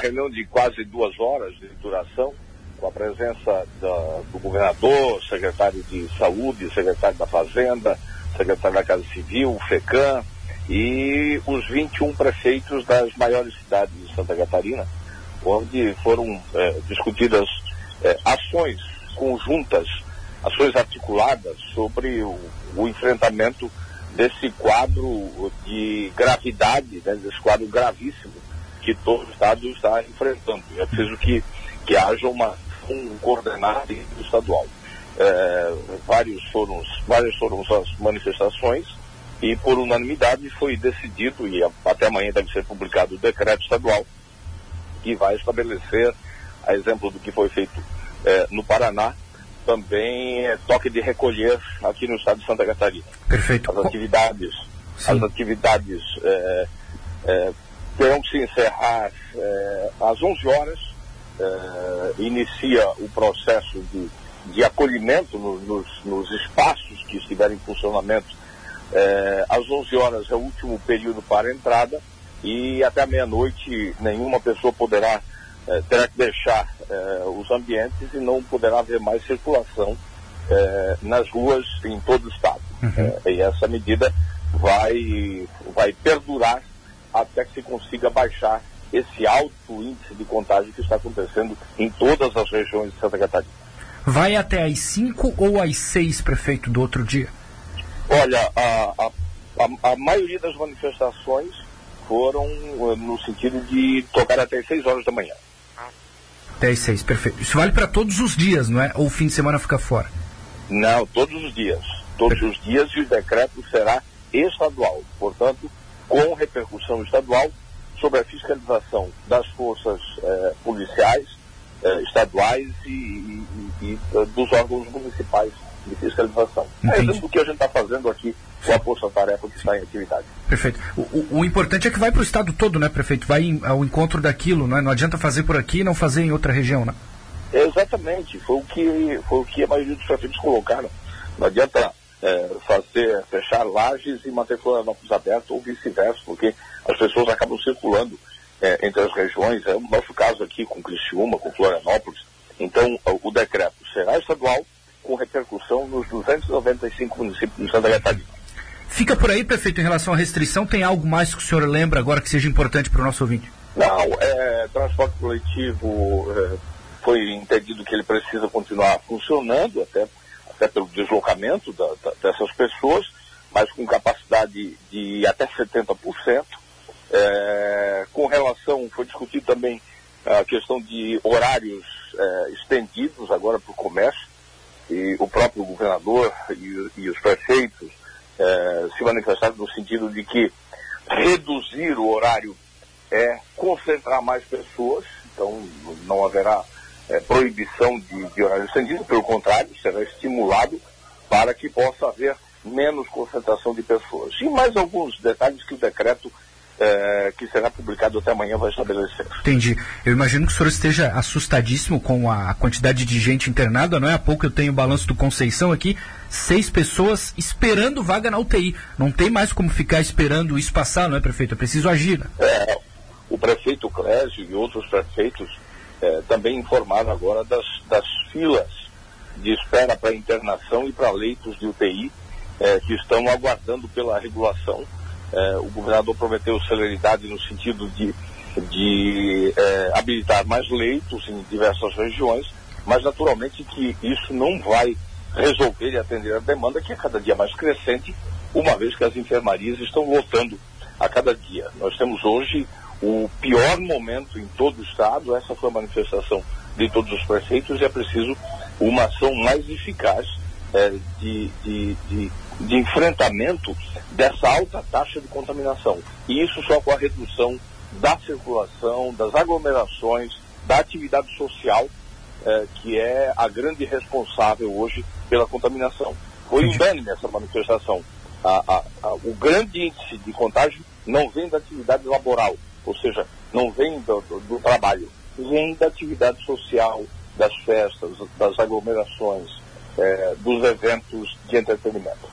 reunião de quase duas horas de duração, com a presença da, do governador, secretário de saúde, secretário da fazenda, secretário da Casa Civil, o FECAM e os 21 prefeitos das maiores cidades de Santa Catarina, onde foram é, discutidas é, ações conjuntas, ações articuladas sobre o, o, enfrentamento desse quadro de gravidade, né, desse quadro gravíssimo que todo o Estado está enfrentando. É preciso que, que haja uma um coordenado estadual. É, vários foram, várias foram as manifestações e por unanimidade foi decidido, e até amanhã deve ser publicado o decreto estadual, que vai estabelecer, a exemplo do que foi feito é, no Paraná, também é, toque de recolher aqui no estado de Santa Catarina. Perfeito. As atividades, Sim. as atividades é, é, terão que se encerrar é, às 11 horas, é, inicia o processo de, de acolhimento no, nos, nos espaços que estiverem em funcionamento é, às 11 horas é o último período para entrada e até meia-noite nenhuma pessoa poderá, terá que deixar os ambientes e não poderá haver mais circulação nas ruas em todo o estado. Uhum. E essa medida vai, vai perdurar até que se consiga baixar esse alto índice de contágio que está acontecendo em todas as regiões de Santa Catarina. Vai até às 5 ou às 6, prefeito, do outro dia? Olha, a, a, a, a maioria das manifestações foram uh, no sentido de tocar até 6 horas da manhã. Até 6, perfeito. Isso vale para todos os dias, não é? Ou o fim de semana fica fora? Não, todos os dias. Todos perfeito. os dias e o decreto será estadual. Portanto, com repercussão estadual sobre a fiscalização das forças eh, policiais eh, estaduais e, e, e, e, dos órgãos municipais de fiscalização. É Entendi. É do que a gente está fazendo aqui com a força-tarefa que está em atividade. Perfeito. O, o, o importante é que vai para o estado todo, né, prefeito? Vai em, ao encontro daquilo, né? Não adianta fazer por aqui e não fazer em outra região, né? Exatamente. Foi o que, foi o que a maioria dos prefeitos colocaram. Não adianta é, fazer, fechar lajes e manter Florianópolis aberto ou vice-versa, porque as pessoas acabam circulando é, entre as regiões. É o nosso caso aqui com Criciúma, com Florianópolis. Então, o, decreto será estadual, com repercussão nos 295 municípios de Santa Catarina. Fica por aí, prefeito, em relação à restrição, tem algo mais que o senhor lembra agora que seja importante para o nosso ouvinte? Não, é, transporte coletivo é, foi entendido que ele precisa continuar funcionando, até, até pelo deslocamento da, da, dessas pessoas, mas com capacidade de até 70%. É, com relação, foi discutido também a questão de horários é, estendidos agora para o comércio e o próprio governador e, e os prefeitos eh, se manifestaram no sentido de que reduzir o horário é concentrar mais pessoas, então não haverá eh, proibição de, de horário estendido, pelo contrário, será estimulado para que possa haver menos concentração de pessoas. E mais alguns detalhes que o decreto é, que será publicado até amanhã vai estabelecer. Entendi. Eu imagino que o senhor esteja assustadíssimo com a quantidade de gente internada, não é? Há pouco eu tenho o balanço do Conceição aqui, seis pessoas esperando vaga na UTI. Não tem mais como ficar esperando isso passar, não é, prefeito? É preciso agir. Né? É, o prefeito Clésio e outros prefeitos é, também informaram agora das, das filas de espera para internação e para leitos de UTI é, que estão aguardando pela regulação é, o governador prometeu celeridade no sentido de, de é, habilitar mais leitos em diversas regiões, mas naturalmente que isso não vai resolver e atender a demanda que é cada dia mais crescente, uma vez que as enfermarias estão lotando a cada dia. Nós temos hoje o pior momento em todo o estado, essa foi a manifestação de todos os prefeitos e é preciso uma ação mais eficaz é, de, de, de de enfrentamento dessa alta taxa de contaminação. E isso só com a redução da circulação, das aglomerações, da atividade social, eh, que é a grande responsável hoje pela contaminação. Foi unânime essa manifestação. A, a, a, o grande índice de contágio não vem da atividade laboral, ou seja, não vem do, do, do trabalho, vem da atividade social, das festas, das aglomerações, eh, dos eventos de entretenimento.